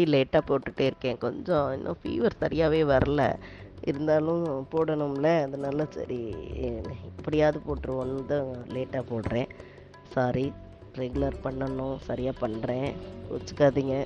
லேட்டாக போட்டுகிட்டே இருக்கேன். கொஞ்சம் இன்னும் ஃபீவர் சரியாகவே வரல. இருந்தாலும் போடணும்ல அதனால சரி இப்படியாவது போட்டுருவோன்னு தான் லேட்டாக போடுறேன். சாரி ரெகுலர் பண்ணணும் சரியாக பண்ணுறேன் வச்சுக்காதீங்க